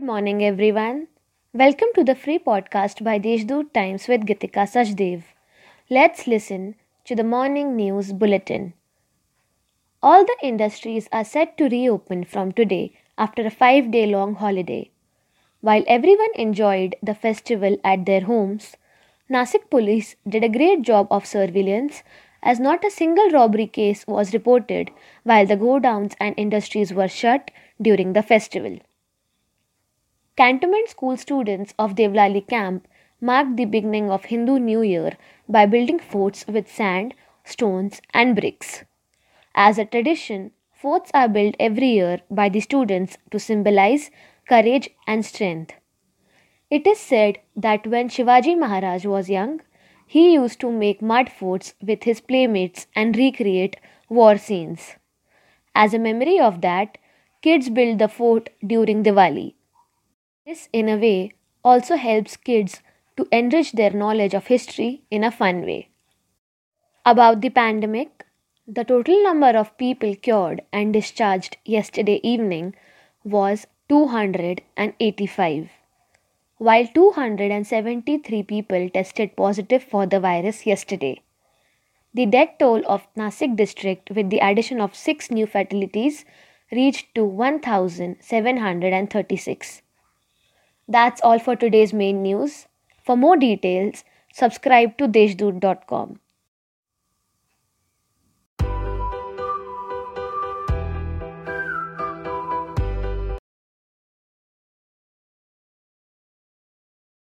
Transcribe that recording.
Good morning, everyone. Welcome to the free podcast by Deshdoot Times with Gitika Sachdev. Let's listen to the morning news bulletin. All the industries are set to reopen from today after a five day long holiday. While everyone enjoyed the festival at their homes, Nasik police did a great job of surveillance as not a single robbery case was reported while the godowns and industries were shut during the festival. Cantonment school students of Devlali camp marked the beginning of Hindu New Year by building forts with sand, stones, and bricks. As a tradition, forts are built every year by the students to symbolize courage and strength. It is said that when Shivaji Maharaj was young, he used to make mud forts with his playmates and recreate war scenes. As a memory of that, kids build the fort during Diwali. This, in a way, also helps kids to enrich their knowledge of history in a fun way. About the pandemic, the total number of people cured and discharged yesterday evening was 285, while 273 people tested positive for the virus yesterday. The death toll of Nasik district with the addition of 6 new fatalities reached to 1736. That's all for today's main news. For more details, subscribe to deshdoot.com.